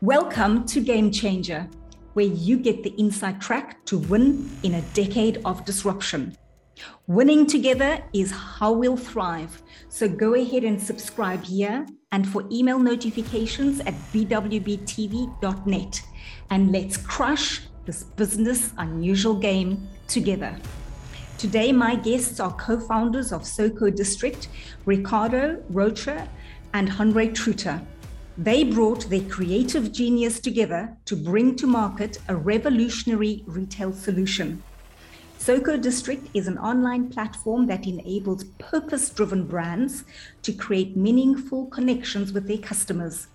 Welcome to Game Changer, where you get the inside track to win in a decade of disruption. Winning together is how we'll thrive. So go ahead and subscribe here and for email notifications at bwbtv.net. And let's crush this business unusual game together. Today, my guests are co founders of SOCO District, Ricardo Rocha and Henry Truter. They brought their creative genius together to bring to market a revolutionary retail solution. SOCO District is an online platform that enables purpose driven brands to create meaningful connections with their customers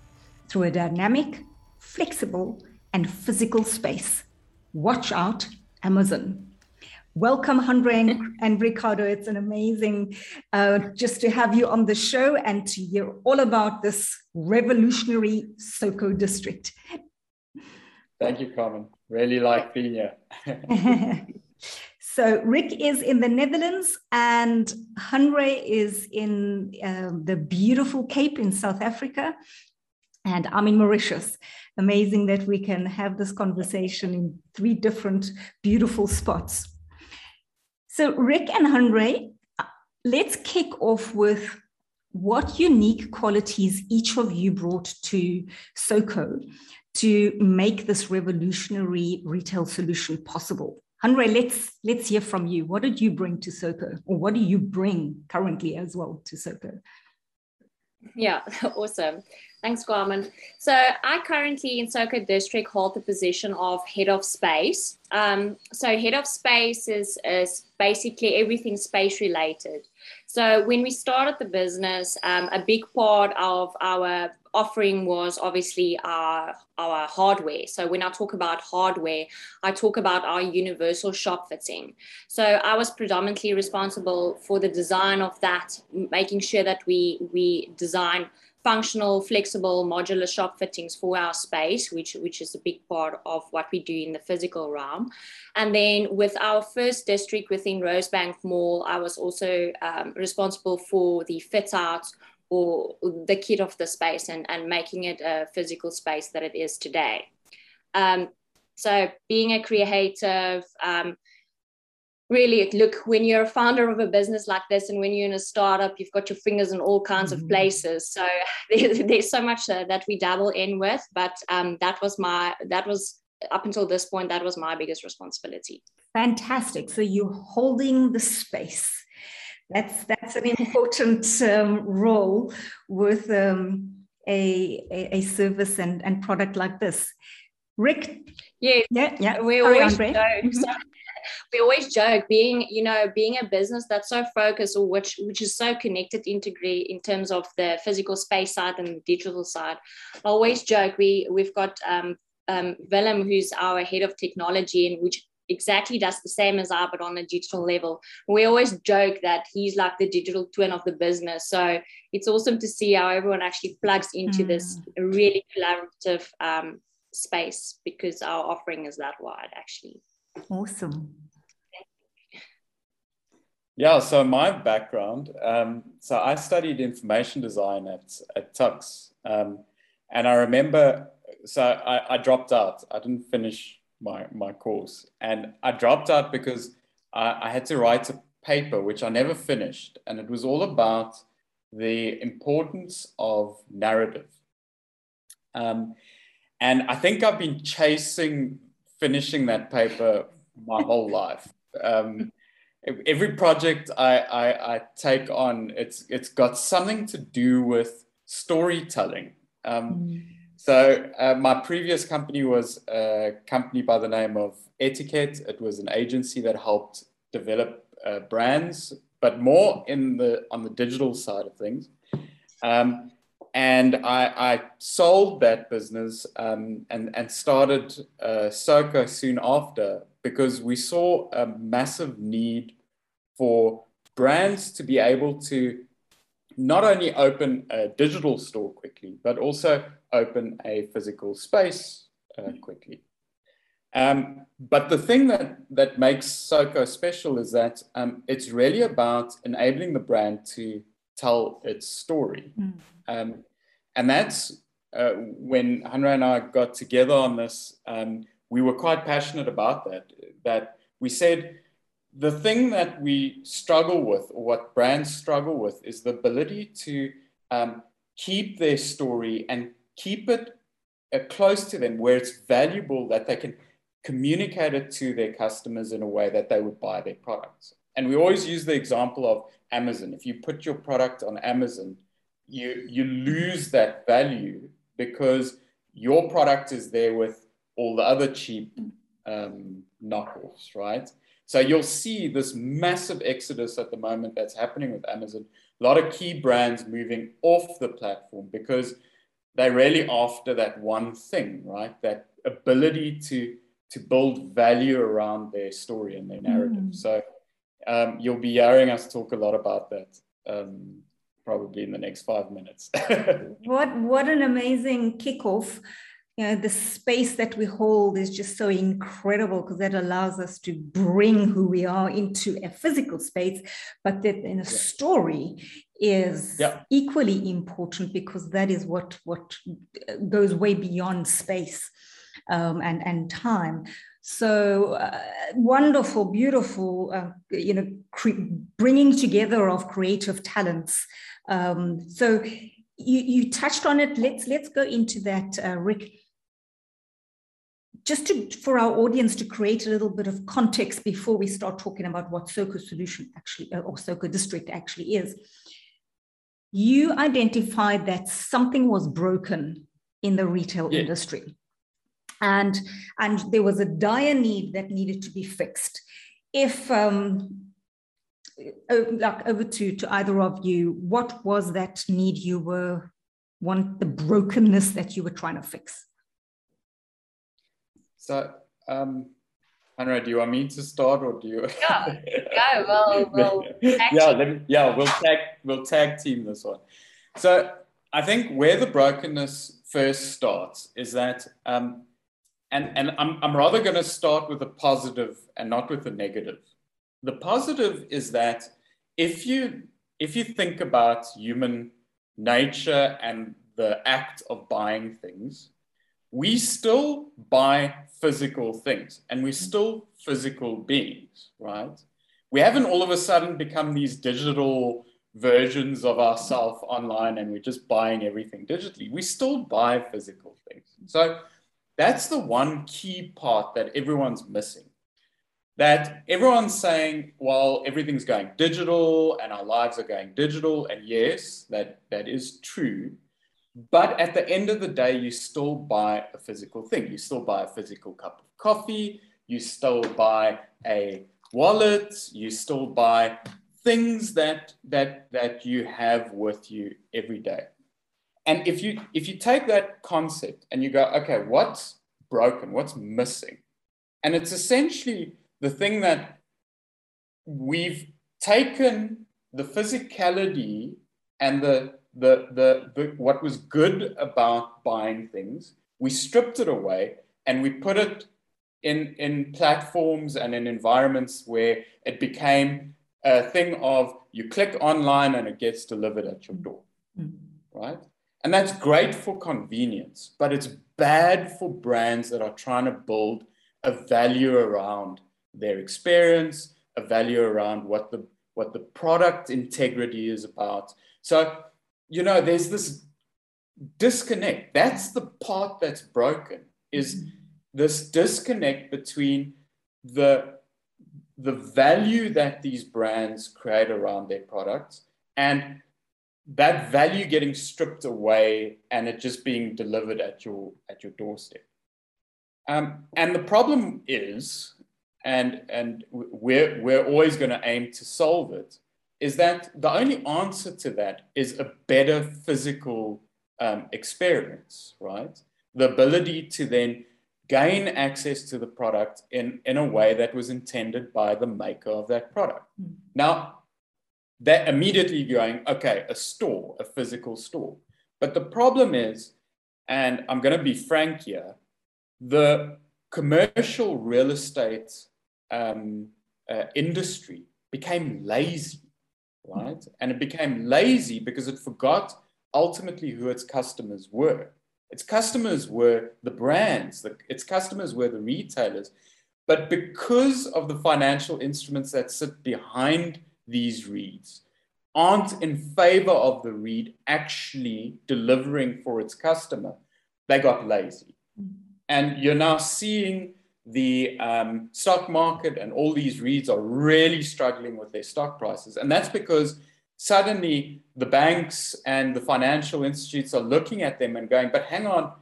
through a dynamic, flexible, and physical space. Watch out, Amazon. Welcome, Andre and, Ricardo. It's an amazing uh, just to have you on the show and to hear all about this revolutionary SOCO district. Thank you, Carmen. Really like being here. so, Rick is in the Netherlands and Henry is in uh, the beautiful Cape in South Africa. And I'm in Mauritius. Amazing that we can have this conversation in three different beautiful spots. So, Rick and Henry, uh, let's kick off with what unique qualities each of you brought to SOCO to make this revolutionary retail solution possible. Henry, let's let's hear from you. What did you bring to SOCO, or what do you bring currently as well to SOCO? Yeah, awesome. Thanks, Carmen. So I currently in SOCO District hold the position of head of space. Um, so head of space is, is basically everything space related. So when we started the business, um, a big part of our offering was obviously our, our hardware. So when I talk about hardware, I talk about our universal shop fitting. So I was predominantly responsible for the design of that, making sure that we we design functional, flexible, modular shop fittings for our space, which, which is a big part of what we do in the physical realm. And then with our first district within Rosebank Mall, I was also um, responsible for the fit out or the kit of the space and, and making it a physical space that it is today. Um, so being a creative, um, really look when you're a founder of a business like this and when you're in a startup you've got your fingers in all kinds mm-hmm. of places. So there's, there's so much uh, that we dabble in with but um, that was my that was up until this point that was my biggest responsibility. Fantastic. So you're holding the space. That's that's an important um, role with um, a, a, a service and, and product like this. Rick? Yeah yeah yeah. We always so we always joke being you know being a business that's so focused or which which is so connected integrate in terms of the physical space side and the digital side I always joke we we've got um, um, Willem who's our head of technology and which exactly does the same as I, but on a digital level. We always joke that he's like the digital twin of the business. So it's awesome to see how everyone actually plugs into mm. this really collaborative um, space because our offering is that wide, actually. Awesome. Yeah, so my background, um, so I studied information design at, at Tuks. Um, and I remember, so I, I, dropped out. I didn't finish my, my course. And I dropped out because I, I had to write a paper, which I never finished. And it was all about the importance of narrative. Um, and I think I've been chasing finishing that paper my whole life. Um, every project I, I, I, take on, it's it's got something to do with storytelling. Um, mm. So uh, my previous company was a company by the name of Etiquette. It was an agency that helped develop uh, brands, but more in the on the digital side of things. Um, and I, I, sold that business um, and, and started uh, SOCO soon after because we saw a massive need for brands to be able to not only open a digital store quickly, but also open a physical space uh, quickly. Um, but the thing that, that makes SOCO special is that um, it's really about enabling the brand to tell its story. Mm. Um, and that's uh, when Hanré and I got together on this, um, we were quite passionate about that. That we said the thing that we struggle with, or what brands struggle with, is the ability to um, keep their story and keep it uh, close to them where it's valuable that they can communicate it to their customers in a way that they would buy their products. And we always use the example of Amazon. If you put your product on Amazon, you, you lose that value because your product is there with all the other cheap um, knockoffs, right? So you'll see this massive exodus at the moment that's happening with Amazon. A lot of key brands moving off the platform because they're really after that one thing, right? That ability to to build value around their story and their narrative. Mm. So um, you'll be hearing us talk a lot about that um, probably in the next five minutes. what what an amazing kickoff! You know, the space that we hold is just so incredible because that allows us to bring who we are into a physical space, but that in a yeah. story is yeah. equally important because that is what what goes way beyond space um, and and time. So uh, wonderful, beautiful, uh, you know, cre- bringing together of creative talents. Um, so you, you touched on it. Let's let's go into that, uh, Rick. Just to for our audience to create a little bit of context before we start talking about what Soco Solution actually uh, or Soco District actually is. You identified that something was broken in the retail yeah. industry and and there was a dire need that needed to be fixed if um, like over to to either of you what was that need you were want the brokenness that you were trying to fix so um Hanré, do you want me to start or do you? Yeah, go. Well, well yeah, me, yeah, we'll tag, we'll tag team this one. So I think where the brokenness first starts is that um, and, and I'm, I'm rather going to start with the positive and not with the negative. The positive is that if you if you think about human nature and the act of buying things, we still buy physical things and we're still physical beings, right? We haven't all of a sudden become these digital versions of ourselves online and we're just buying everything digitally. We still buy physical things. So that's the one key part that everyone's missing. That everyone's saying, well, everything's going digital and our lives are going digital. And yes, that, that is true. But at the end of the day, you still buy a physical thing. You still buy a physical cup of coffee. You still buy a wallet. You still buy things that, that, that you have with you every day and if you if you take that concept and you go okay what's broken what's missing and it's essentially the thing that we've taken the physicality and the the, the, the what was good about buying things we stripped it away and we put it in in platforms and in environments where it became a thing of you click online and it gets delivered at your door mm-hmm. right and that's great for convenience, but it's bad for brands that are trying to build a value around their experience, a value around what the what the product integrity is about. So, you know, there's this disconnect. That's the part that's broken, is this disconnect between the the value that these brands create around their products and that value getting stripped away and it just being delivered at your at your doorstep. Um, and the problem is, and and we're we're always going to aim to solve it, is that the only answer to that is a better physical um, experience, right? The ability to then gain access to the product in, in a way that was intended by the maker of that product. Mm. Now, that immediately going, okay, a store, a physical store. But the problem is, and I'm going to be frank here, the commercial real estate um, uh, industry became lazy, right? And it became lazy because it forgot ultimately who its customers were. Its customers were the brands, the, its customers were the retailers. But because of the financial instruments that sit behind these REITs, aren't in favor of the REIT actually delivering for its customer, they got lazy. And you're now seeing the um, stock market and all these REITs are really struggling with their stock prices. And that's because suddenly the banks and the financial institutes are looking at them and going, but hang on,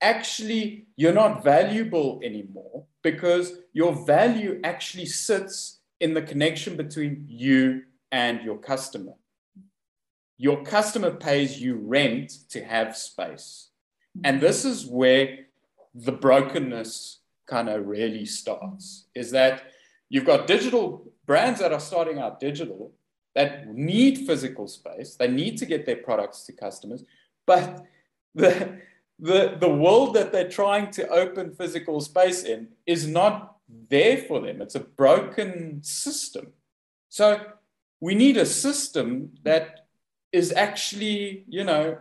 actually, you're not valuable anymore because your value actually sits in the connection between you and your customer. Your customer pays you rent to have space. And this is where the brokenness kind of really starts is that you've got digital brands that are starting out digital that need physical space. They need to get their products to customers, but the, the, the world that they're trying to open physical space in is not there for them. It's a broken system. So we need a system that is actually, you know,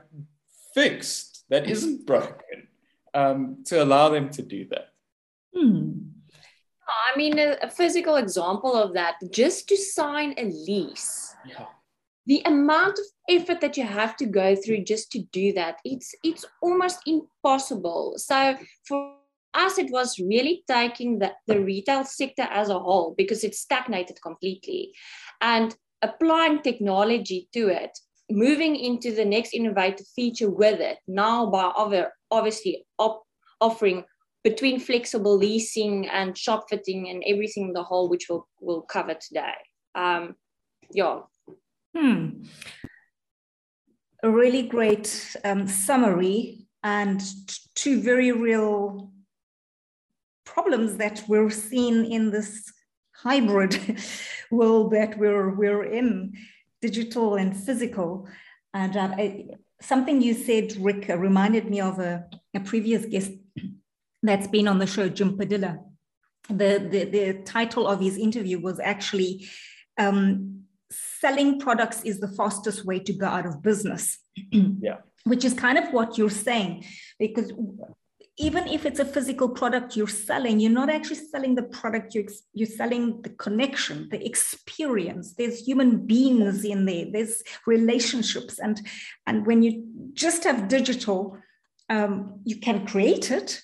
fixed, that isn't broken, um, to allow them to do that. Hmm. I mean, a, a, physical example of that, just to sign a lease. Yeah. The amount of effort that you have to go through just to do that, it's it's almost impossible. So for us, it was really taking the, the retail sector as a whole because it stagnated completely. And applying technology to it, moving into the next innovative feature with it, now by other obviously op- offering between flexible leasing and shop fitting and everything in the whole which we'll, we'll cover today. Um, yeah. Hmm. a really great um, summary and two very real problems that we're seeing in this hybrid world that we're we're in digital and physical. And um, I, something you said rick reminded me of a, a previous guest that's been on the show, Jim Padilla. The, the, the title of his interview was actually um, Selling Products is the Fastest Way to Go Out of Business. yeah. Which is kind of what you're saying, because even if it's a physical product you're selling, you're not actually selling the product, you're, you're selling the connection, the experience. There's human beings in there, there's relationships. And, and when you just have digital, um, you can create it,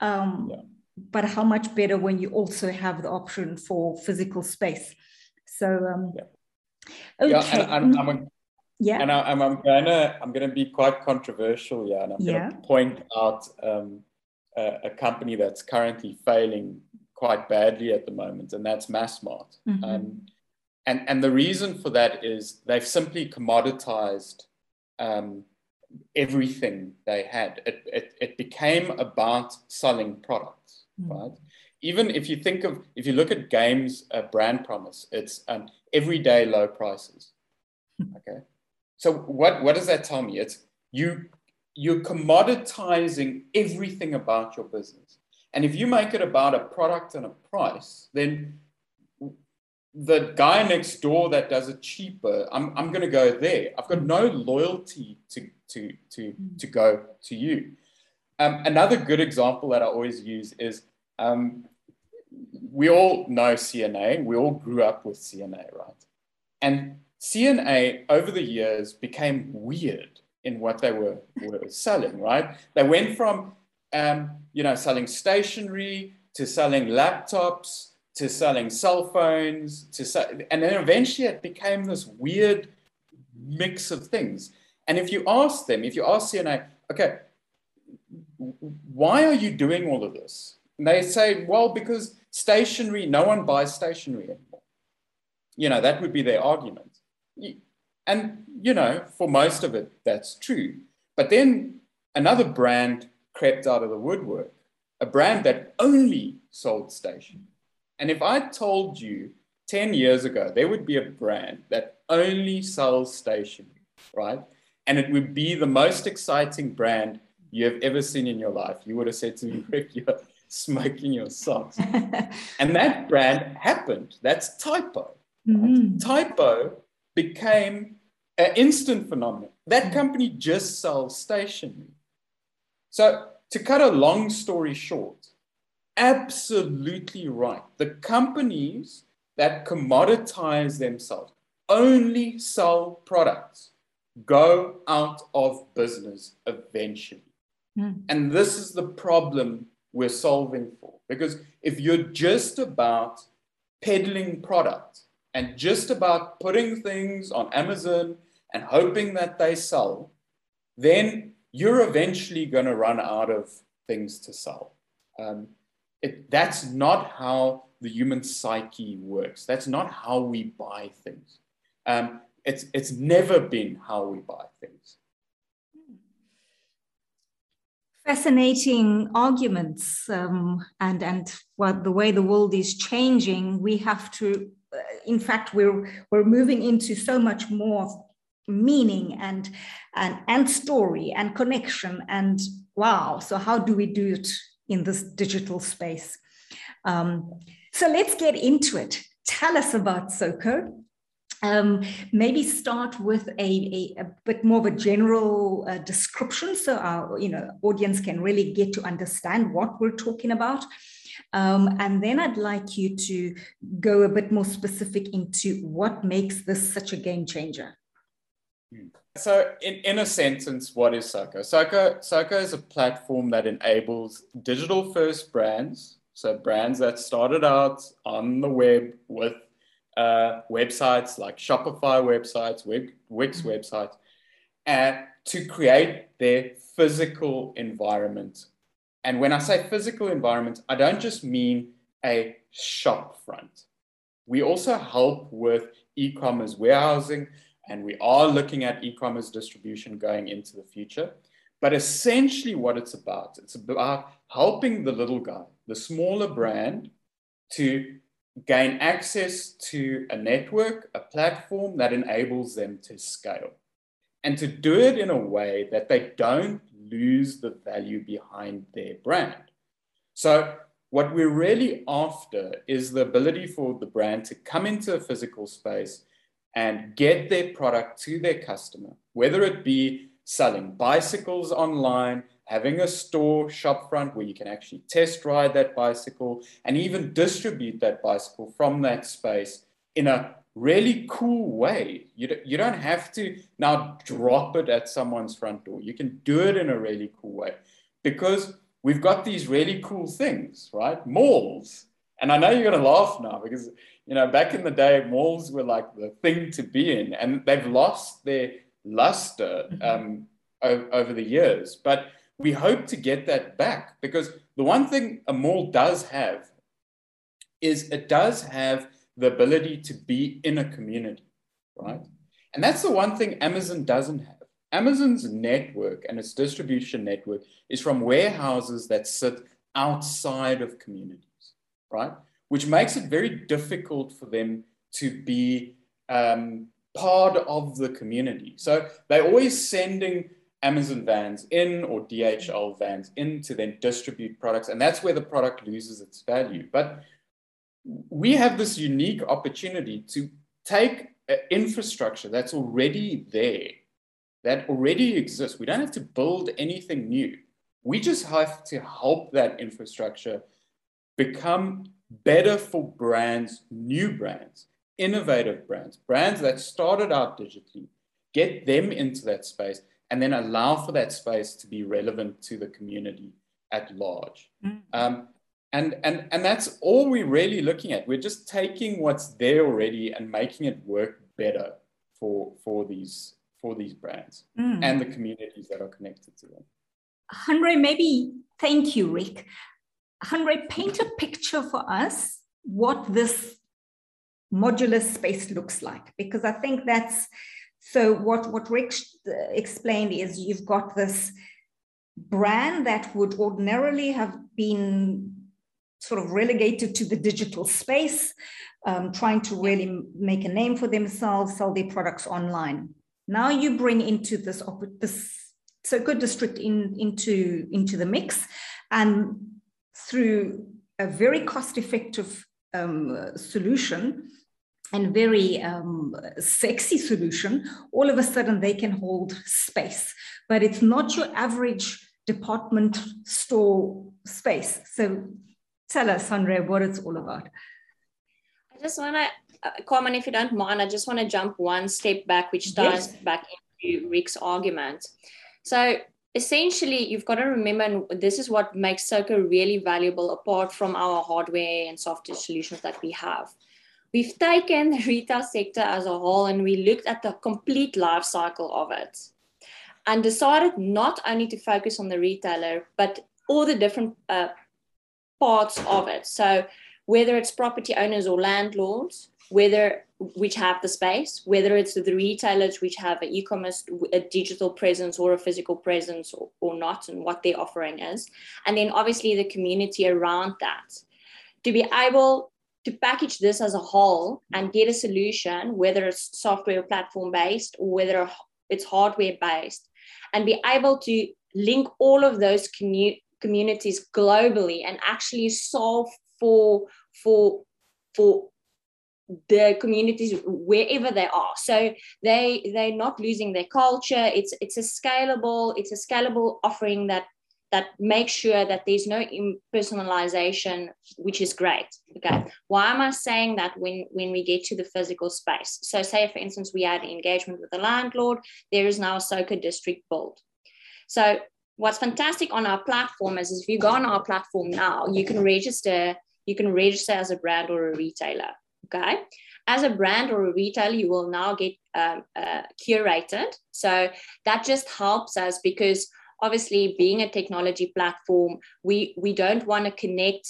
um, yeah. But how much better when you also have the option for physical space? So, um, yeah. Okay. Yeah, and, and I'm a, yeah. And I, am I'm gonna I'm gonna be quite controversial, yeah, and I'm yeah. gonna point out um, a, a, company that's currently failing quite badly at the moment, and that's Massmart. Mm-hmm. Um, and and the reason for that is they've simply commoditized um, everything they had. It, it, it became about selling products, mm. right? Even if you think of, if you look at Game's uh, brand promise, it's um, everyday low prices. Hmm. Okay. So what, what does that tell me? It's you, you're commoditizing everything about your business. And if you make it about a product and a price, then the guy next door that does it cheaper, I'm, I'm going to go there. I've got no loyalty to, to, to, mm. to go to you. Um, another good example that I always use is um, we all know CNA. We all grew up with CNA, right? And CNA over the years became weird in what they were, were selling, right? They went from, um, you know, selling stationery to selling laptops to selling cell phones to and then eventually it became this weird mix of things. And if you ask them if you ask cna okay why are you doing all of this? And they say well because stationery no one buys stationery anymore. You know that would be their argument. And you know for most of it that's true. But then another brand crept out of the woodwork a brand that only sold stationery and if I told you 10 years ago, there would be a brand that only sells stationery, right? And it would be the most exciting brand you have ever seen in your life. You would have said to me, Rick, you're smoking your socks. and that brand happened. That's Typo. Mm-hmm. Typo became an instant phenomenon. That company just sells stationery. So, to cut a long story short, absolutely right. The companies that commoditize themselves only sell products go out of business eventually. Mm. And this is the problem we're solving for. Because if you're just about peddling product and just about putting things on Amazon and hoping that they sell, then you're eventually going to run out of things to sell. Um, it, that's not how the human psyche works. That's not how we buy things. Um, it's, it's never been how we buy things. Fascinating arguments, um, and and what the way the world is changing, we have to. Uh, in fact, we're we're moving into so much more meaning and and and story and connection and wow. So how do we do it in this digital space? Um, so let's get into it. Tell us about SOCO um, maybe start with a, a, a, bit more of a general uh, description so our you know audience can really get to understand what we're talking about um, and then i'd like you to go a bit more specific into what makes this such a game changer so in, in a sentence what is soco soco soco is a platform that enables digital first brands so brands that started out on the web with uh, websites like Shopify websites, Web, Wix mm-hmm. websites, and to create their physical environment. And when I say physical environment, I don't just mean a shop front. We also help with e-commerce warehousing, and we are looking at e-commerce distribution going into the future. But essentially, what it's about, it's about helping the little guy, the smaller brand, to gain access to a network, a platform that enables them to scale. And to do it in a way that they don't lose the value behind their brand. So, what we're really after is the ability for the brand to come into a physical space and get their product to their customer, whether it be selling bicycles online, having a store shop front where you can actually test ride that bicycle and even distribute that bicycle from that space in a really cool way. You, you don't have to now drop it at someone's front door. You can do it in a really cool way because we've got these really cool things, right? Malls. And I know you're going to laugh now because, you know, back in the day, malls were like the thing to be in and they've lost their luster mm-hmm. um, over the years. But we hope to get that back because the one thing a mall does have is it does have the ability to be in a community, right? And that's the one thing Amazon doesn't have. Amazon's network and its distribution network is from warehouses that sit outside of communities, right? Which makes it very difficult for them to be um, part of the community. So they're always sending Amazon vans in or DHL vans in to then distribute products. And that's where the product loses its value. But we have this unique opportunity to take infrastructure that's already there, that already exists. We don't have to build anything new. We just have to help that infrastructure become better for brands, new brands, innovative brands, brands that started out digitally, get them into that space and then allow for that space to be relevant to the community at large. Mm. Um, and, and, and that's all we're really looking at. We're just taking what's there already and making it work better for, for, these, for these brands mm. and the communities that are connected to them. Hanré, maybe, thank you, Rick. Hanré, paint a picture for us what this modular space looks like, because I think that's so what, what Rick explained is you've got this brand that would ordinarily have been sort of relegated to the digital space, um, trying to really make a name for themselves, sell their products online. Now you bring into this, this SOCO district in, into, into the mix and through a very cost effective um, solution, and very um, sexy solution, all of a sudden they can hold space. But it's not your average department store space. So tell us, Andre, what it's all about. I just want to, uh, Carmen, if you don't mind, I just want to jump one step back, which ties yes. back into Rick's argument. So essentially, you've got to remember, and this is what makes SOCO really valuable apart from our hardware and software solutions that we have. We've taken the retail sector as a whole and we looked at the complete life cycle of it and decided not only to focus on the retailer, but all the different uh, parts of it. So whether it's property owners or landlords, whether which have the space, whether it's the retailers which have an e-commerce, a digital presence or a physical presence or, or not, and what their offering is, and then obviously the community around that. To be able to package this as a whole and get a solution, whether it's software platform based or whether it's hardware based, and be able to link all of those commu- communities globally and actually solve for for for the communities wherever they are. So they they're not losing their culture. It's it's a scalable it's a scalable offering that that makes sure that there's no impersonalization which is great. Okay. Why am i saying that when when we get to the physical space? So say for instance we had engagement with the landlord. There is now a SOCO district built. So what's fantastic on our platform is, is if you go on our platform now you can register you can register as a brand or a retailer okay? As a brand or a retailer you will now get um, uh, curated. So that just helps us because obviously being a technology platform we we don't want to connect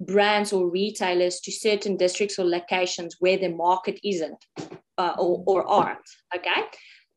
brands or retailers to certain districts or locations where the market isn't uh, or, or aren't okay?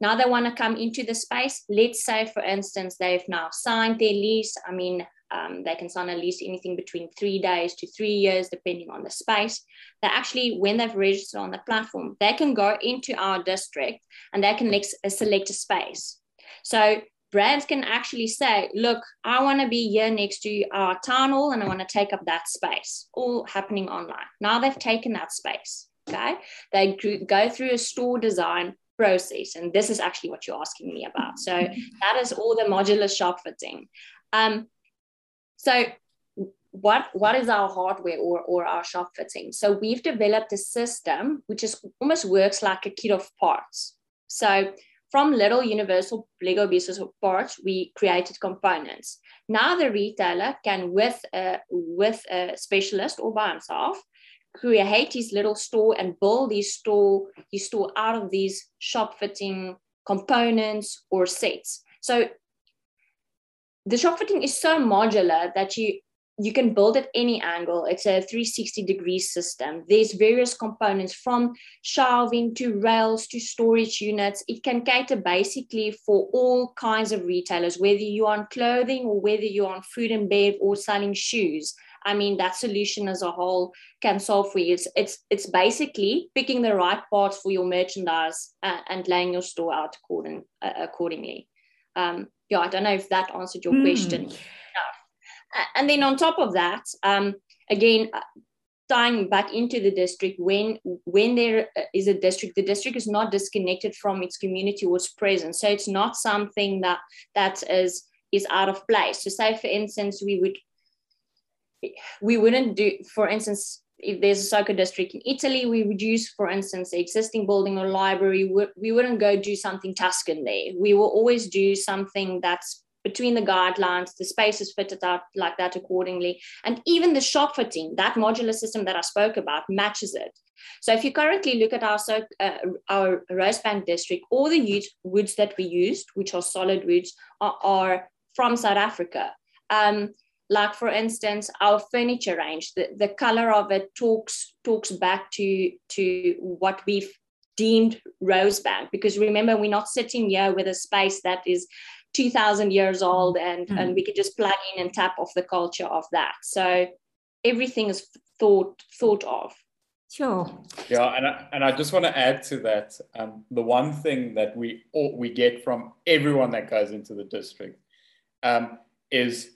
Now they want to come into the space. Let's say for instance they've now signed their lease. I mean um, they can sign a lease anything between three days to three years, depending on the space. They actually, when they've registered on the platform, they can go into our district and they can select a space. So brands can actually say, look, I want to be here next to our town hall and I want to take up that space, all happening online. Now they've taken that space. Okay. They go through a store design process. And this is actually what you're asking me about. So that is all the modular shop fitting. Um, so what what is our hardware or, or our shop fitting? So we've developed a system which is almost works like a kit of parts. So from little universal lego pieces of parts we created components. Now the retailer can with a with a specialist or by himself create his little store and build his store his store out of these shop fitting components or sets. So the shop fitting is so modular that you you can build at any angle. It's a 360 degree system. There's various components from shelving to rails to storage units. It can cater basically for all kinds of retailers, whether you're on clothing or whether you're on food and bev or selling shoes. I mean, that solution as a whole can solve for you. It's, it's, it's basically picking the right parts for your merchandise and, and laying your store out according, uh, accordingly. Um, yeah, I don't know if that answered your mm. question. And then on top of that, um, again, uh, tying back into the district, when when there is a district, the district is not disconnected from its community or its presence. So it's not something that that is is out of place. So say, for instance, we would we wouldn't do, for instance, if there's a SOCO district in Italy, we would use, for instance, the existing building or library. We wouldn't go do something Tuscan there. We will always do something that's between the guidelines, the space is fitted out like that accordingly. And even the shop fitting, that modular system that I spoke about, matches it. So if you currently look at our, uh, our Rosebank district, all the woods that we used, which are solid woods, are, are from South Africa. Um, like for instance our furniture range the, the color of it talks talks back to to what we've deemed rosebank because remember we're not sitting here with a space that is 2000 years old and mm. and we could just plug in and tap off the culture of that so everything is thought thought of Sure. Yeah, and I, and I just want to add to that. Um, the one thing that we all, we get from everyone that goes into the district um, is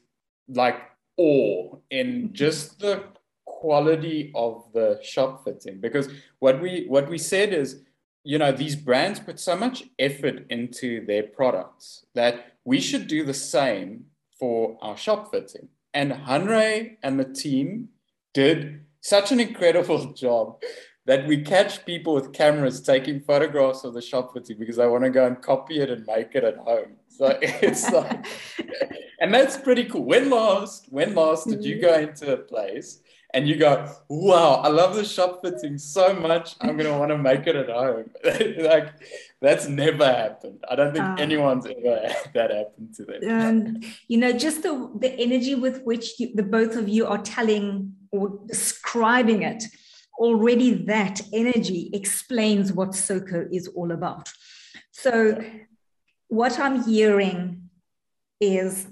like awe in mm-hmm. just the quality of the shop fitting because what we what we said is you know these brands put so much effort into their products that we should do the same for our shop fitting. And Hanré and the team did such an incredible job that we catch people with cameras taking photographs of the shop fitting because they want to go and copy it and make it at home. So it's like, and that's pretty cool. When last, when last did you go into a place and you go, wow, I love the shop fitting so much. I'm going to want to make it at home. like that's never happened. I don't think uh, anyone's ever had that happen to them. And, you know, just the, the energy with which you, the both of you are telling or describing it, already that energy explains what SOCO is all about. So what I'm hearing is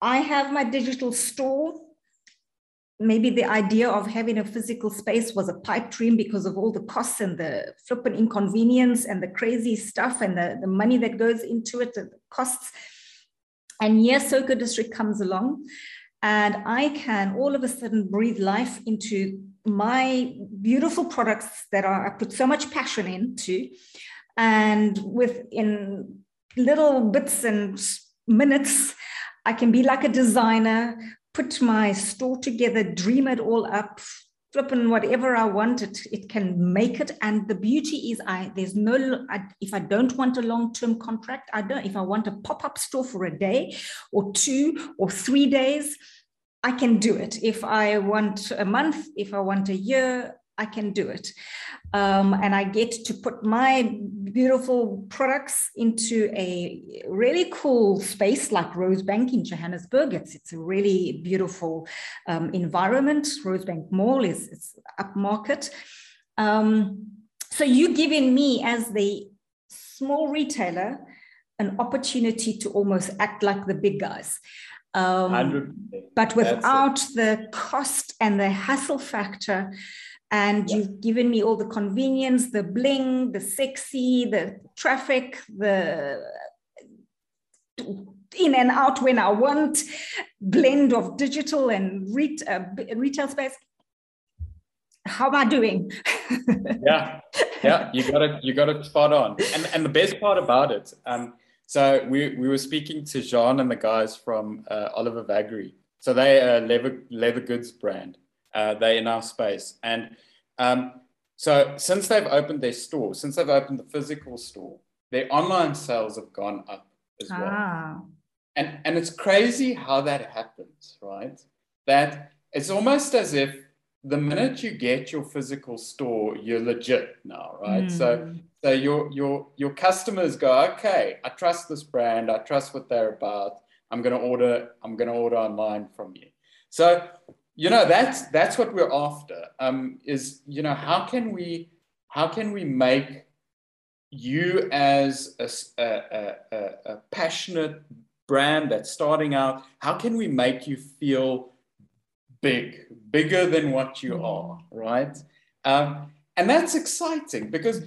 I have my digital store maybe the idea of having a physical space was a pipe dream because of all the costs and the flipping inconvenience and the crazy stuff and the, the money that goes into it, the costs. And yes, SOCO District comes along, and I can all of a sudden breathe life into my beautiful products that are I put so much passion into, and within little bits and minutes, I can be like a designer put my store together, dream it all up, flipping whatever I want, it, it can make it. And the beauty is I there's no I, if I don't want a long-term contract, I don't if I want a pop-up store for a day or two or three days, I can do it. If I want a month, if I want a year, I can do it. Um, and I get to put my beautiful products into a really cool space like Rosebank in Johannesburg. It's, it's a really beautiful um, environment. Rosebank Mall is it's upmarket. Um, so you giving me as the small retailer an opportunity to almost act like the big guys. Um, but without the cost and the hassle factor and yeah. you've given me all the convenience the bling the sexy the traffic the in and out when i want blend of digital and re- uh, retail space. How am i doing? Yeah. Yeah you got it you got it spot on. And and the best part about it um so we we were speaking to jean and the guys from uh, oliver vagary so they are a leather leather goods brand uh, they're in our space. And um, so since they've opened their store, since they've opened the physical store, their online sales have gone up as well. Ah. And, and it's crazy how that happens, right? That it's almost as if the minute you get your physical store, you're legit now, right? Mm. So hmm. so your your your customers go, okay, I trust this brand, I trust what they're about. I'm gonna order, I'm gonna order online from you. So you know that's that's what we're after um, is you know how can we how can we make you as a, a, a, a, passionate brand that's starting out how can we make you feel big bigger than what you mm-hmm. are right um, and that's exciting because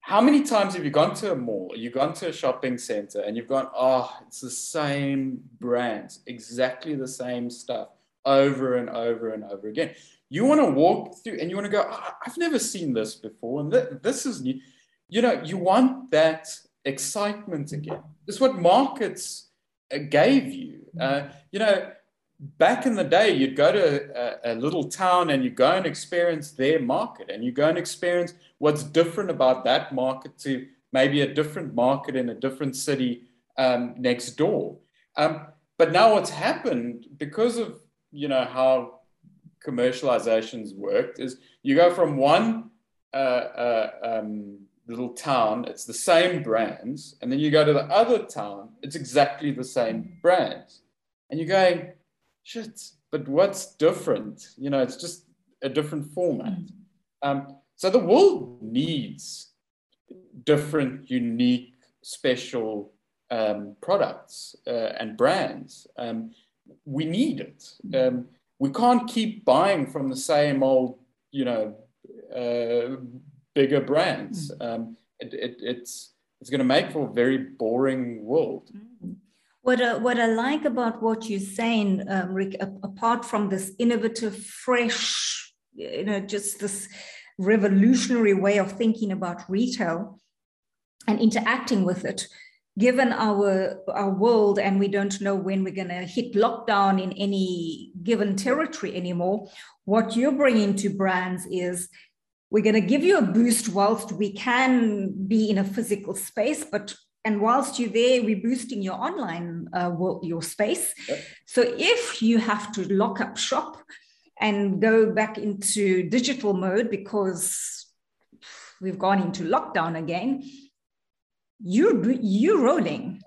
how many times have you gone to a mall you've gone to a shopping center and you've gone oh it's the same brands exactly the same stuff over and over and over again. You want to walk through and you want to go, oh, I've never seen this before. And th- this is new. You know, you want that excitement again. Is what markets uh, gave you. Uh, you know, back in the day, you'd go to a, a, little town and you go and experience their market and you go and experience what's different about that market to maybe a different market in a different city um, next door. Um, but now what's happened because of you know how commercializations worked is you go from one uh, uh, um, little town, it's the same brands, and then you go to the other town, it's exactly the same brands, and you're going, shit, but what's different? You know, it's just a different format. Um, so the world needs different, unique, special um, products uh, and brands. Um, we need it. Um, we can't keep buying from the same old, you know, uh, bigger brands. Mm. Um, it, it, it's it's going to make for a very boring world. Mm. What, uh, what I like about what you're saying, um, Rick, apart from this innovative, fresh, you know, just this revolutionary way of thinking about retail and interacting with it, given our our world and we don't know when we're going to hit lockdown in any given territory anymore what you're bringing to brands is we're going to give you a boost whilst we can be in a physical space but and whilst you're there we're boosting your online uh, world, your space yep. so if you have to lock up shop and go back into digital mode because we've gone into lockdown again you you rolling.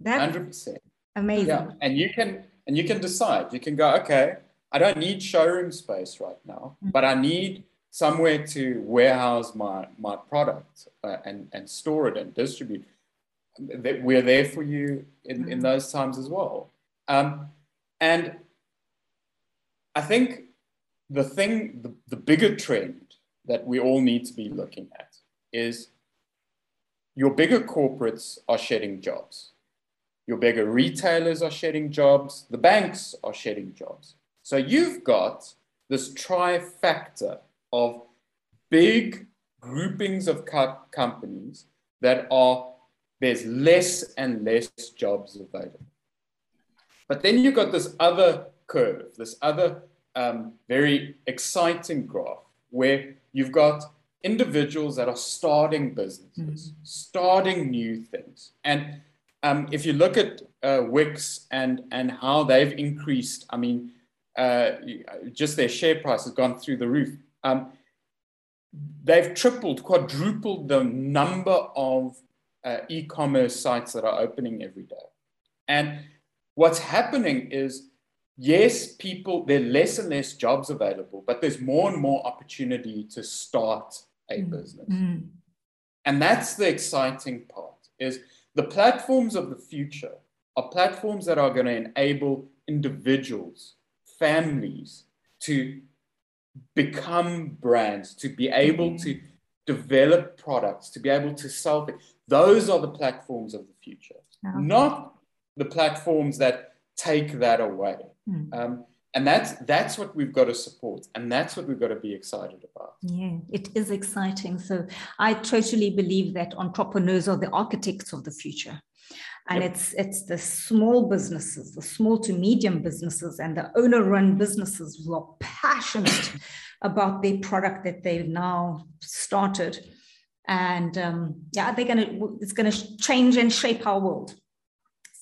That 100%. Amazing. Yeah. And you can and you can decide. You can go, okay, I don't need showroom space right now, mm-hmm. but I need somewhere to warehouse my my product uh, and and store it and distribute. That we're there for you in, mm-hmm. in those times as well. Um, and I think the thing, the, the bigger trend that we all need to be looking at is your bigger corporates are shedding jobs. Your bigger retailers are shedding jobs. The banks are shedding jobs. So you've got this trifecta of big groupings of co- companies that are, there's less and less jobs available. But then you've got this other curve, this other um, very exciting graph where you've got individuals that are starting businesses, mm-hmm. starting new things. And um, if you look at uh, Wix and, and how they've increased, I mean, uh, just their share price has gone through the roof. Um, they've tripled, quadrupled the number of uh, e commerce sites that are opening every day. And what's happening is yes, people, there are less and less jobs available, but there's more and more opportunity to start a mm. business. Mm. And that's the exciting part is the platforms of the future are platforms that are going to enable individuals, families to become brands, to be able mm. to develop products, to be able to sell things. Those are the platforms of the future, okay. not the platforms that take that away. Mm. Um, and that's that's what we've got to support and that's what we've got to be excited about. Yeah it is exciting. So i totally believe that entrepreneurs are the architects of the future. And yep. it's it's the small businesses the small to medium businesses and the owner run businesses who are passionate about their product that they've now started. And um, yeah they're gonna it's gonna change and shape our world.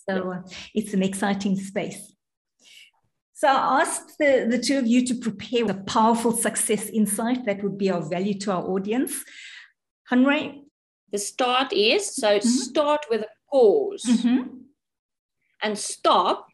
So uh, it's an exciting space so I asked the, the two of you to prepare a powerful success insight that would be of value to our audience. Henry? The start is so mm-hmm. start with a pause mm-hmm. and stop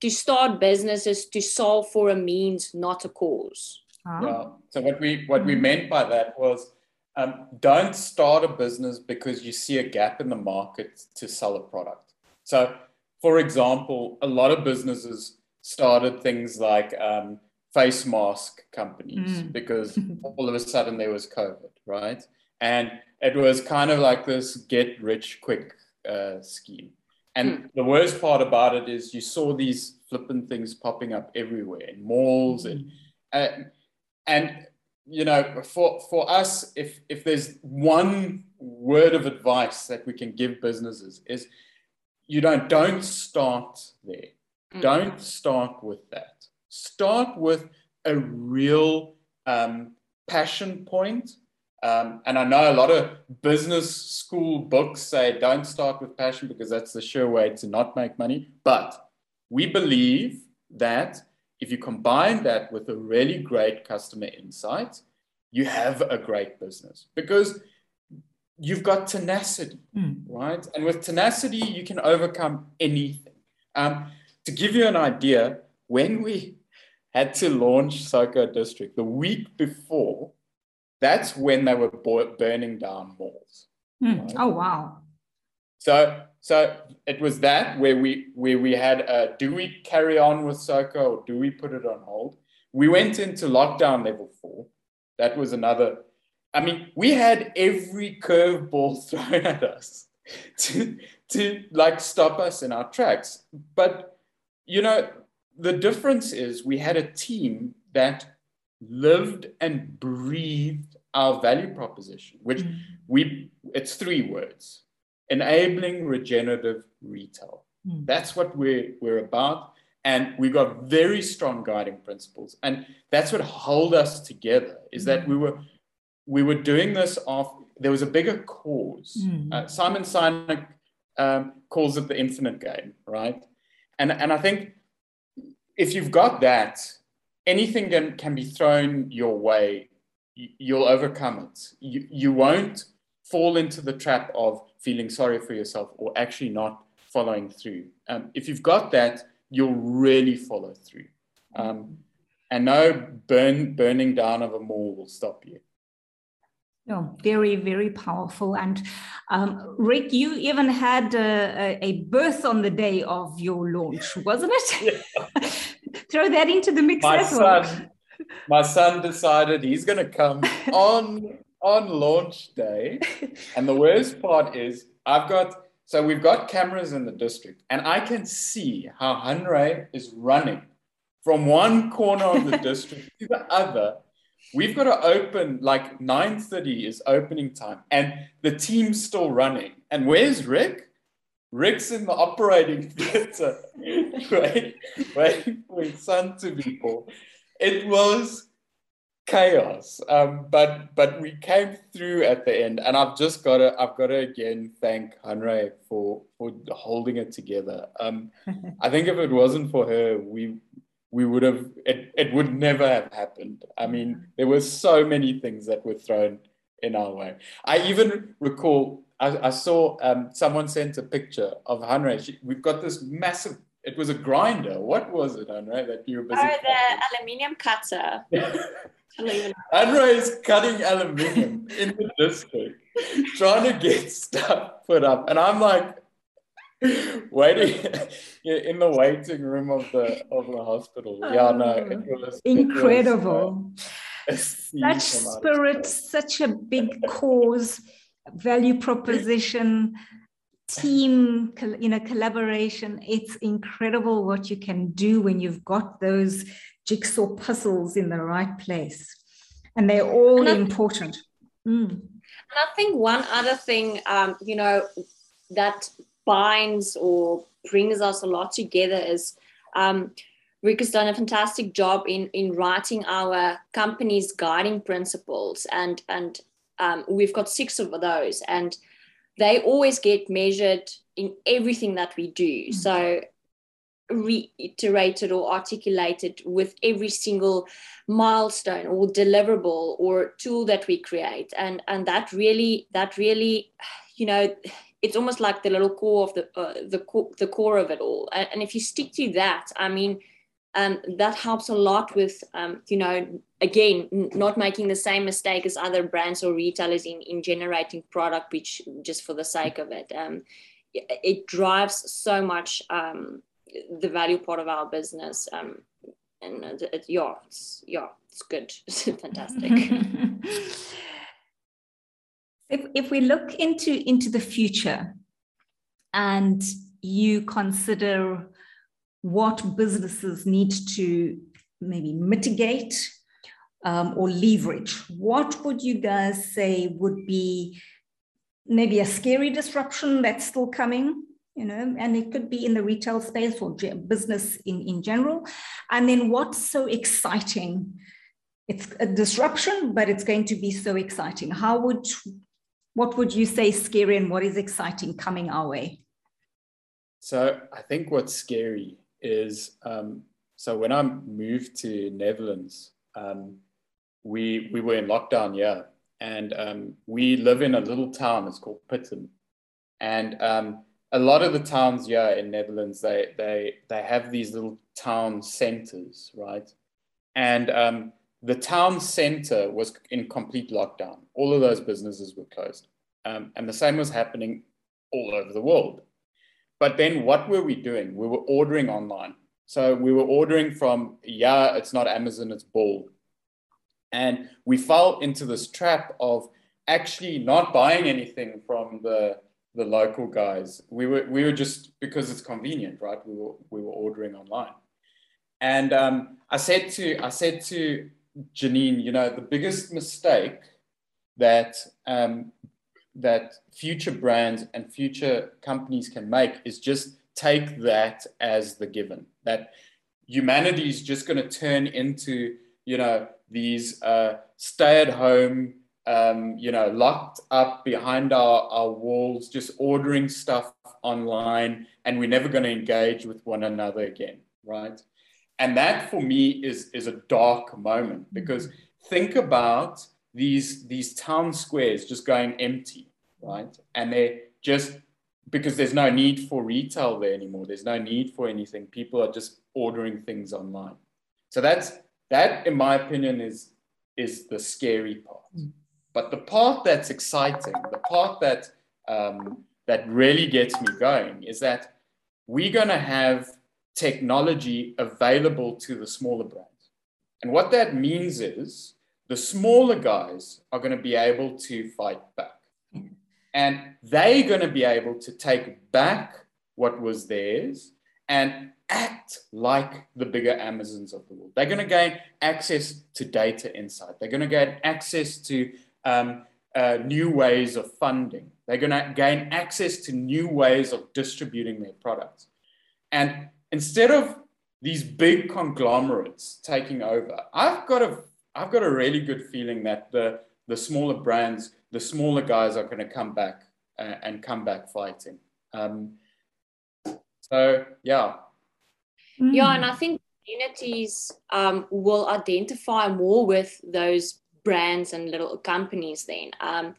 to start businesses to solve for a means, not a cause. Ah. Well, so what we what we meant by that was um, don't start a business because you see a gap in the market to sell a product. So, for example, a lot of businesses started things like um, face mask companies mm. because all of a sudden there was COVID, right? And it was kind of like this get rich quick uh, scheme. And mm. the worst part about it is you saw these flippant things popping up everywhere in malls mm. and, uh, and you know for for us if if there's one word of advice that we can give businesses is you don't don't start there Mm. Don't start with that. Start with a real um, passion point. Um, and I know a lot of business school books say don't start with passion because that's the sure way to not make money. But we believe that if you combine that with a really great customer insight, you have a great business because you've got tenacity, mm. right? And with tenacity, you can overcome anything. Um, to give you an idea, when we had to launch SOCO District, the week before, that's when they were burning down malls. Mm. Right? Oh wow! So so it was that where we where we had a, do we carry on with SOCO or do we put it on hold? We went into lockdown level four. That was another. I mean, we had every curveball thrown at us to to like stop us in our tracks, but you know, the difference is we had a team that lived and breathed our value proposition, which mm. we, it's three words enabling regenerative retail. Mm. That's what we're, we're about. And we got very strong guiding principles. And that's what hold us together is mm. that we were we were doing this off there was a bigger cause. Mm. Uh, Simon Sinek um, calls it the infinite game, right? And and I think if you've got that, anything can, can be thrown your way. You'll overcome it. You, you won't fall into the trap of feeling sorry for yourself or actually not following through. Um, if you've got that, you'll really follow through. Um, and no burn, burning down of a mall will stop you. No, very, very powerful. And um, Rick, you even had a, a, birth on the day of your launch, wasn't it? Yeah. Throw that into the mix my son, My son decided he's going to come on on launch day. And the worst part is, I've got so we've got cameras in the district, and I can see how Hanré is running from one corner of the district to the other We've got to open like 9:30 is opening time, and the team's still running. And where's Rick? Rick's in the operating theater, waiting, waiting for his son to be born. It was chaos, um, but but we came through at the end, and I've just got to I've got to again thank Hanré for for holding it together. Um, I think if it wasn't for her, we we would have it, it would never have happened. I mean there were so many things that were thrown in our way. I even recall i, I saw um, someone sent a picture of Hanré. we've got this massive it was a grinder. What was it Hanré, that you were busy oh the aluminium cutter. Hanré is cutting aluminium in the district trying to get stuff put up. And i'm like waiting in the waiting room of the of the hospital. Yeah, no, it oh, was incredible. It was, uh, such spirit, such a big cause, value proposition, team, you know, collaboration. It's incredible what you can do when you've got those jigsaw puzzles in the right place, and they're all and important. Mm. And I think one other thing, um, you know, that binds or brings us a lot together is um, Rick has done a fantastic job in in writing our company's guiding principles, and and um, we've got six of those, and they always get measured in everything that we do. Mm-hmm. So reiterated or articulated with every single milestone or deliverable or tool that we create and and that really that really you know it's almost like the little core of the uh, the core, the core of it all. And, and, if you stick to that, I mean, um, that helps a lot with um, you know again n- not making the same mistake as other brands or retailers in in generating product which just for the sake of it. Um, it, it drives so much um, the value part of our business. Um, and it, it, yeah, it's, yeah, it's good. It's fantastic. If, if we look into, into the future and you consider what businesses need to maybe mitigate um, or leverage, what would you guys say would be maybe a scary disruption that's still coming? You know, and it could be in the retail space or business in, in general. And then what's so exciting? It's a disruption, but it's going to be so exciting. How would what would you say is scary and what is exciting coming our way? So I think what's scary is um, so when I moved to Netherlands, um, we we were in lockdown, yeah, and um, we live in a little town. It's called Putten, and um, a lot of the towns, yeah, in Netherlands, they they they have these little town centers, right? And um, the town center was in complete lockdown. All of those businesses were closed. Um, and the same was happening all over the world. But then what were we doing? We were ordering online. So we were ordering from, yeah, it's not Amazon, it's Bol. And we fell into this trap of actually not buying anything from the, the local guys. We were, we were just, because it's convenient, right? We were, we were ordering online. And um, I said to, I said to Janine, you know, the biggest mistake that um, that future brands and future companies can make is just take that as the given that humanity is just going to turn into you know these uh, stay at home um, you know locked up behind our, our walls just ordering stuff online and we're never going to engage with one another again right and that for me is is a dark moment because think about these these town squares just going empty right? And they're just because there's no need for retail there anymore. There's no need for anything. People are just ordering things online. So that's that in my opinion is is the scary part. Mm. but the part that's exciting the part that um, that really gets me going is that we're going to have technology available to the smaller brands. And what that means is the smaller guys are going to be able to fight back. And they're going to be able to take back what was theirs and act like the bigger Amazons of the world. They're going to gain access to data insight. They're going to gain access to um, uh, new ways of funding. They're going to gain access to new ways of distributing their products. And instead of these big conglomerates taking over, I've got a I've got a really good feeling that the the smaller brands, the smaller guys are going to come back uh, and come back fighting. Um, so yeah, yeah, and I think communities um, will identify more with those brands and little companies then. Um,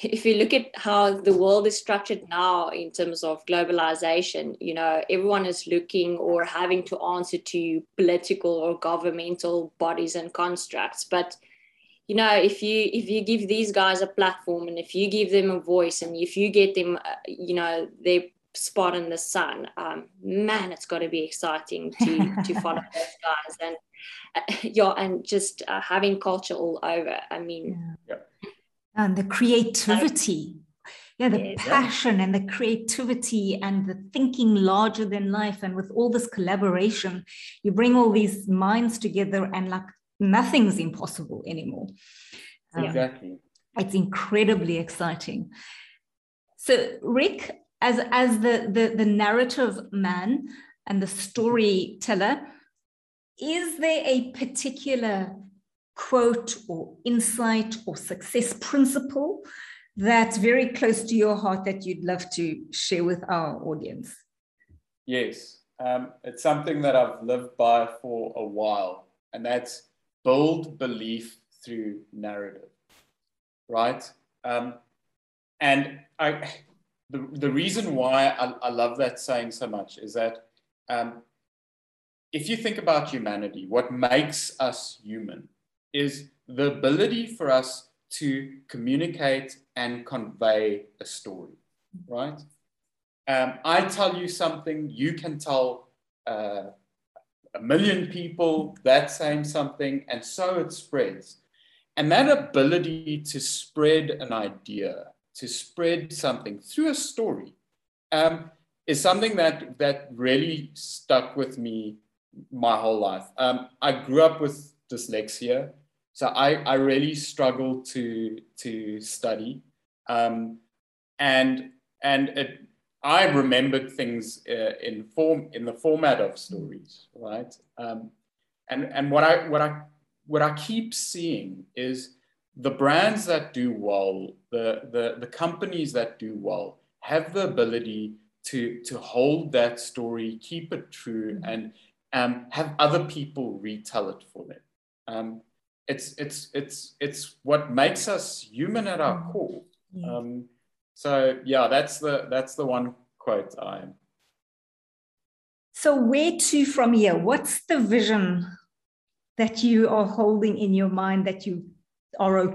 if you look at how the world is structured now in terms of globalization, you know, everyone is looking or having to answer to political or governmental bodies and constructs. But you know, if you if you give these guys a platform and if you give them a voice and if you get them, uh, you know, their spot in the sun, um, man, it's got to be exciting to to follow those guys and uh, yeah, and just uh, having culture all over. I mean. Yeah and the creativity. Yeah the yeah, passion and the creativity and the thinking larger than life. And with all this collaboration you bring all these minds together and like nothing's impossible anymore. Um, exactly. it's incredibly exciting. So rick as as the the, the narrative man and the storyteller is there a particular quote or insight or success principle that's very close to your heart that you'd love to share with our audience? Yes, um, it's something that I've lived by for a while, and that's build belief through narrative, right? Um, and I, the, the reason why I, I love that saying so much is that um, if you think about humanity, what makes us human is the ability for us to communicate and convey a story, right? Um, I tell you something, you can tell uh, a million people that same something, and so it spreads. And that ability to spread an idea, to spread something through a story, um, is something that that really stuck with me my whole life. Um, I grew up with dyslexia, so I, I really struggled to to study, um, and and it, I remembered things uh, in form in the format of stories, right? Um, and and what I what I what I keep seeing is the brands that do well, the the the companies that do well, have the ability to to hold that story, keep it true, and um, have other people retell it for them. Um, it's it's it's it's what makes us human at our mm. core. Yeah. Um, so yeah, that's the that's the one quote I. So where to from here? What's the vision that you are holding in your mind that you are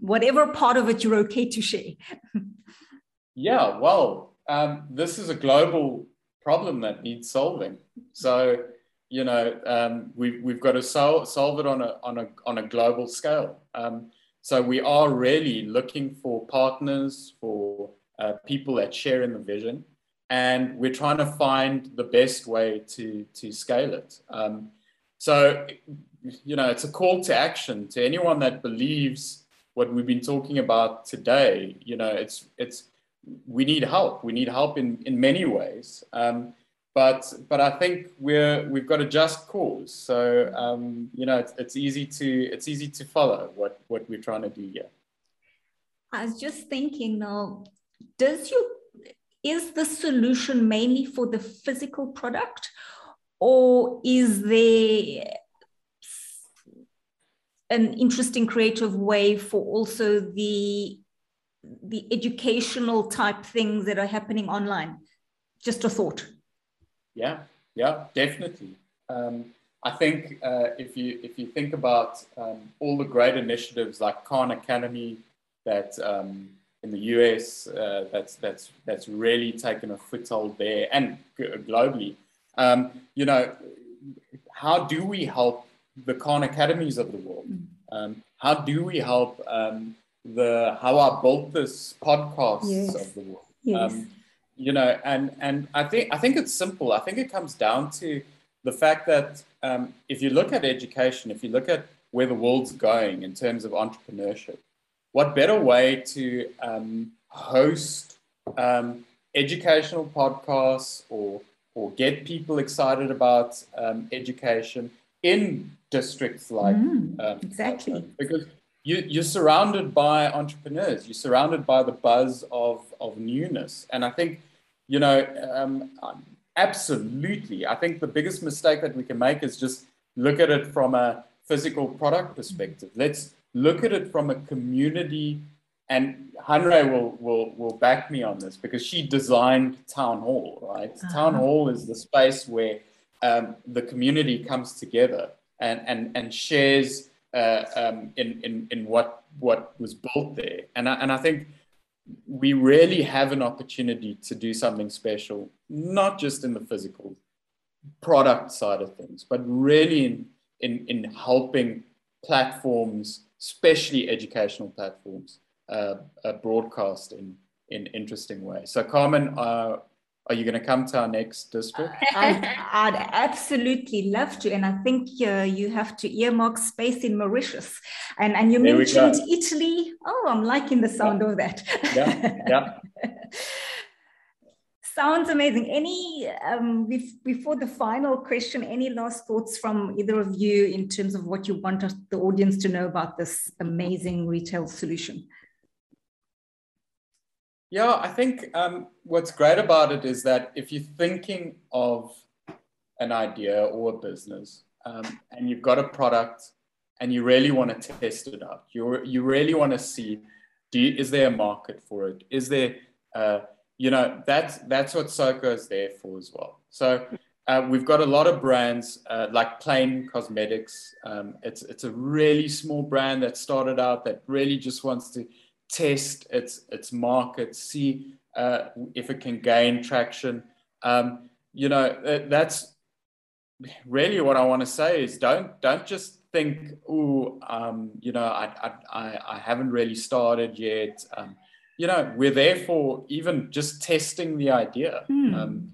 whatever part of it you're okay to share? yeah, well, um, this is a global problem that needs solving. So you know, um, we, we've got to sol- solve it on a, on, a, on a global scale. Um, so we are really looking for partners, for uh, people that share in the vision, and we're trying to find the best way to, to scale it. Um, so, you know, it's a call to action to anyone that believes what we've been talking about today. You know, it's it's we need help. We need help in in many ways. Um, but but I think we're we've got a just cause. So um, you know, it's, it's easy to it's easy to follow what what we're trying to do here. I was just thinking now, does you is the solution mainly for the physical product, or is there an interesting creative way for also the the educational type things that are happening online just a thought yeah yeah definitely um, i think uh, if you if you think about um, all the great initiatives like khan academy that um, in the us uh, that's that's that's really taken a foothold there and globally um, you know how do we help the Khan Academies of the world? Mm. Um, how do we help um, the how I built this podcasts yes. of the world? Yes. Um, you know, and and I think I think it's simple. I think it comes down to the fact that um, if you look at education, if you look at where the world's going in terms of entrepreneurship, what better way to um, host um, educational podcasts or or get people excited about education in districts like mm, um, exactly. Because you, you're surrounded by entrepreneurs. You're surrounded by the buzz of, of newness. And i think you know um, absolutely i think the biggest mistake that we can make is just look at it from a physical product perspective let's look at it from a community and Hanré will, will, will back me on this because she designed Town Hall, right? Uh-huh. Town Hall is the space where um, the community comes together and, and, and shares uh, um, in, in, in what, what was built there. And I, and I think we really have an opportunity to do something special, not just in the physical product side of things, but really in, in, in helping platforms, especially educational platforms, uh, uh, broadcast in, in interesting ways. So Carmen, uh, are you going to come to our next district? I'd, I'd absolutely love to. And I think uh, you have to earmark space in Mauritius. And, and you there mentioned Italy. Oh, I'm liking the sound yeah. of that. Yeah, yeah. Sounds amazing. Any, um, before the final question, any last thoughts from either of you in terms of what you want the audience to know about this amazing retail solution? Yeah, I think um, what's great about it is that if you're thinking of an idea or a business um, and you've got a product and you really want to test it out, you you really want to see, do you, is there a market for it? Is there, uh, you know, that's that's what SOCO is there for as well. So uh, we've got a lot of brands uh, like Plain Cosmetics. Um, it's it's a really small brand that started out that really just wants to test its its market, see uh, if it can gain traction. Um, you know, that's really what I want to say is don't don't just think, oh, um, you know, I, I I haven't really started yet. Um, you know, we're there for even just testing the idea. Mm.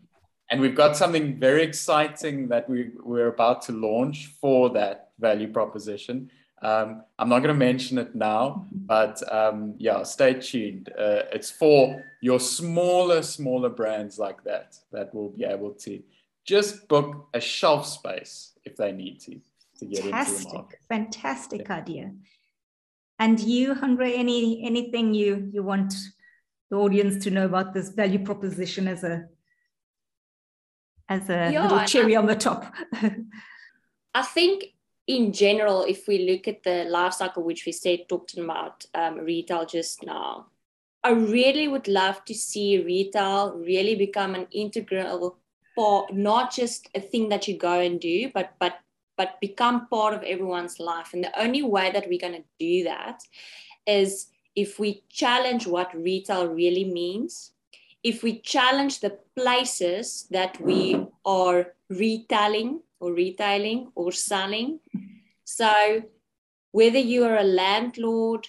and we've got something very exciting that we, we're about to launch for that value proposition. Um, I'm not going to mention it now, but um, yeah, stay tuned. Uh, it's for your smaller, smaller brands like that that will be able to just book a shelf space if they need to to get Fantastic. into the market. Fantastic yeah. idea. And you, Hanré, any anything you you want the audience to know about this value proposition as a as a yeah, little cherry I, on the top? I think in general, if we look at the life cycle, which we said talked about um, retail just now, I really would love to see retail really become an integral part, not just a thing that you go and do, but but but become part of everyone's life. And the only way that we're going to do that is if we challenge what retail really means, if we challenge the places that we are retailing or retailing or selling. So, whether you are a landlord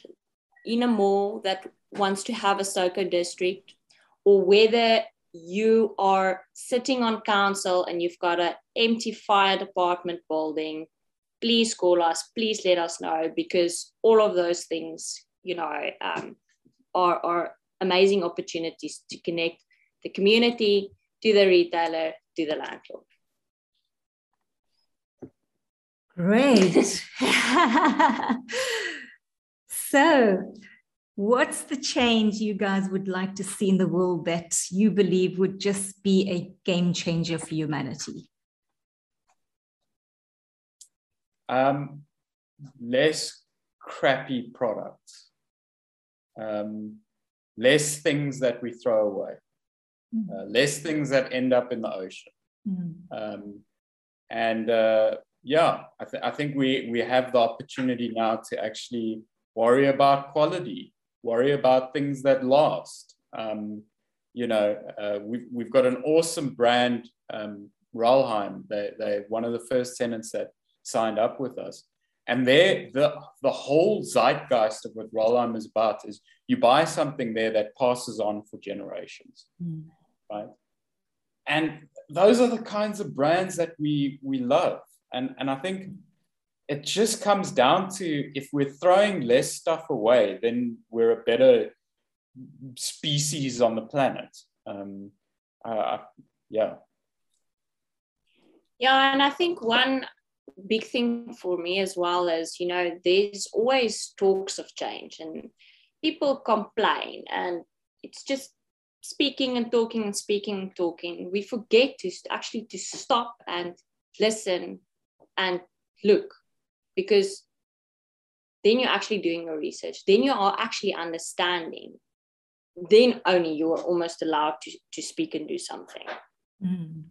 in a mall that wants to have a SOCO district, or whether you are sitting on council and you've got an empty fire department building, please call us, please let us know because all of those things you know, um, are, are amazing opportunities to connect the community to the retailer to the landlord. Great. so, what's the change you guys would like to see in the world that you believe would just be a game changer for humanity? Um, less crappy products, um, less things that we throw away, mm. uh, less things that end up in the ocean. Mm. Um, and uh, yeah, I, th- I think we, we have the opportunity now to actually worry about quality, worry about things that last. Um, you know, uh, we've, we've got an awesome brand, um, Rolheim. They, they're one of the first tenants that signed up with us. And there, the, the whole zeitgeist of what Rolheim is about is you buy something there that passes on for generations, mm. right? And those are the kinds of brands that we, we love. And, and I think it just comes down to if we're throwing less stuff away, then we're a better species on the planet. Um, uh, yeah. Yeah, and I think one big thing for me as well is, you know, there's always talks of change and people complain and it's just speaking and talking and speaking and talking. We forget to actually to stop and listen and look because then you're actually doing your research then you are actually understanding then only you're almost allowed to, to speak and do something mm.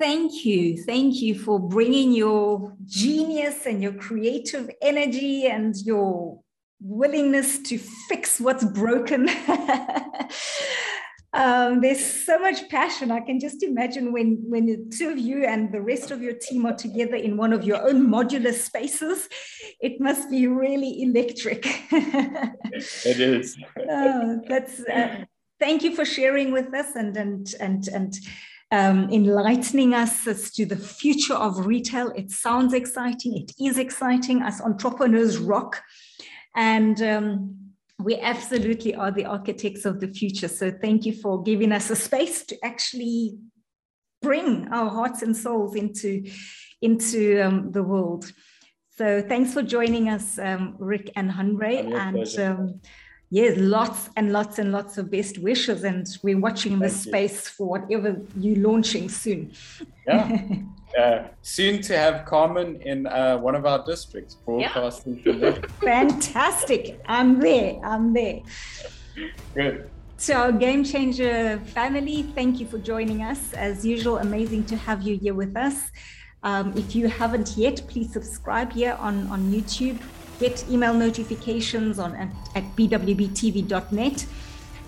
Thank you. Thank you for bringing your genius and your creative energy and your willingness to fix what's broken um, there's so much passion. I can just imagine when when the two of you and the rest of your team are together in one of your own modular spaces, it must be really electric. it is. oh, that's. Uh, thank you for sharing with us and and and and. Um, enlightening us as to the future of retail. It sounds exciting. It is exciting. As entrepreneurs rock. And um, we absolutely are the architects of the future. So thank you for giving us a space to actually bring our hearts and souls into, into um, the world. So thanks for joining us, um, Rick and Hanré. And um, yes, lots and lots and lots of best wishes. And we're watching the space for whatever you're launching soon. Yeah. uh, soon to have Carmen in uh, one of our districts broadcasting yeah. Fantastic. I'm there. I'm there. Good. So, our Game Changer family, thank you for joining us. As usual, amazing to have you here with us. Um, if you haven't yet, please subscribe here on, on YouTube. Get email notifications on at, at bwbtv.net.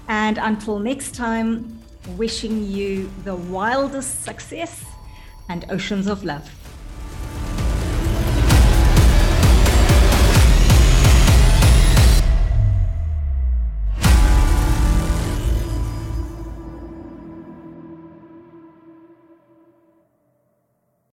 And until next time, wishing you the wildest success and oceans of love.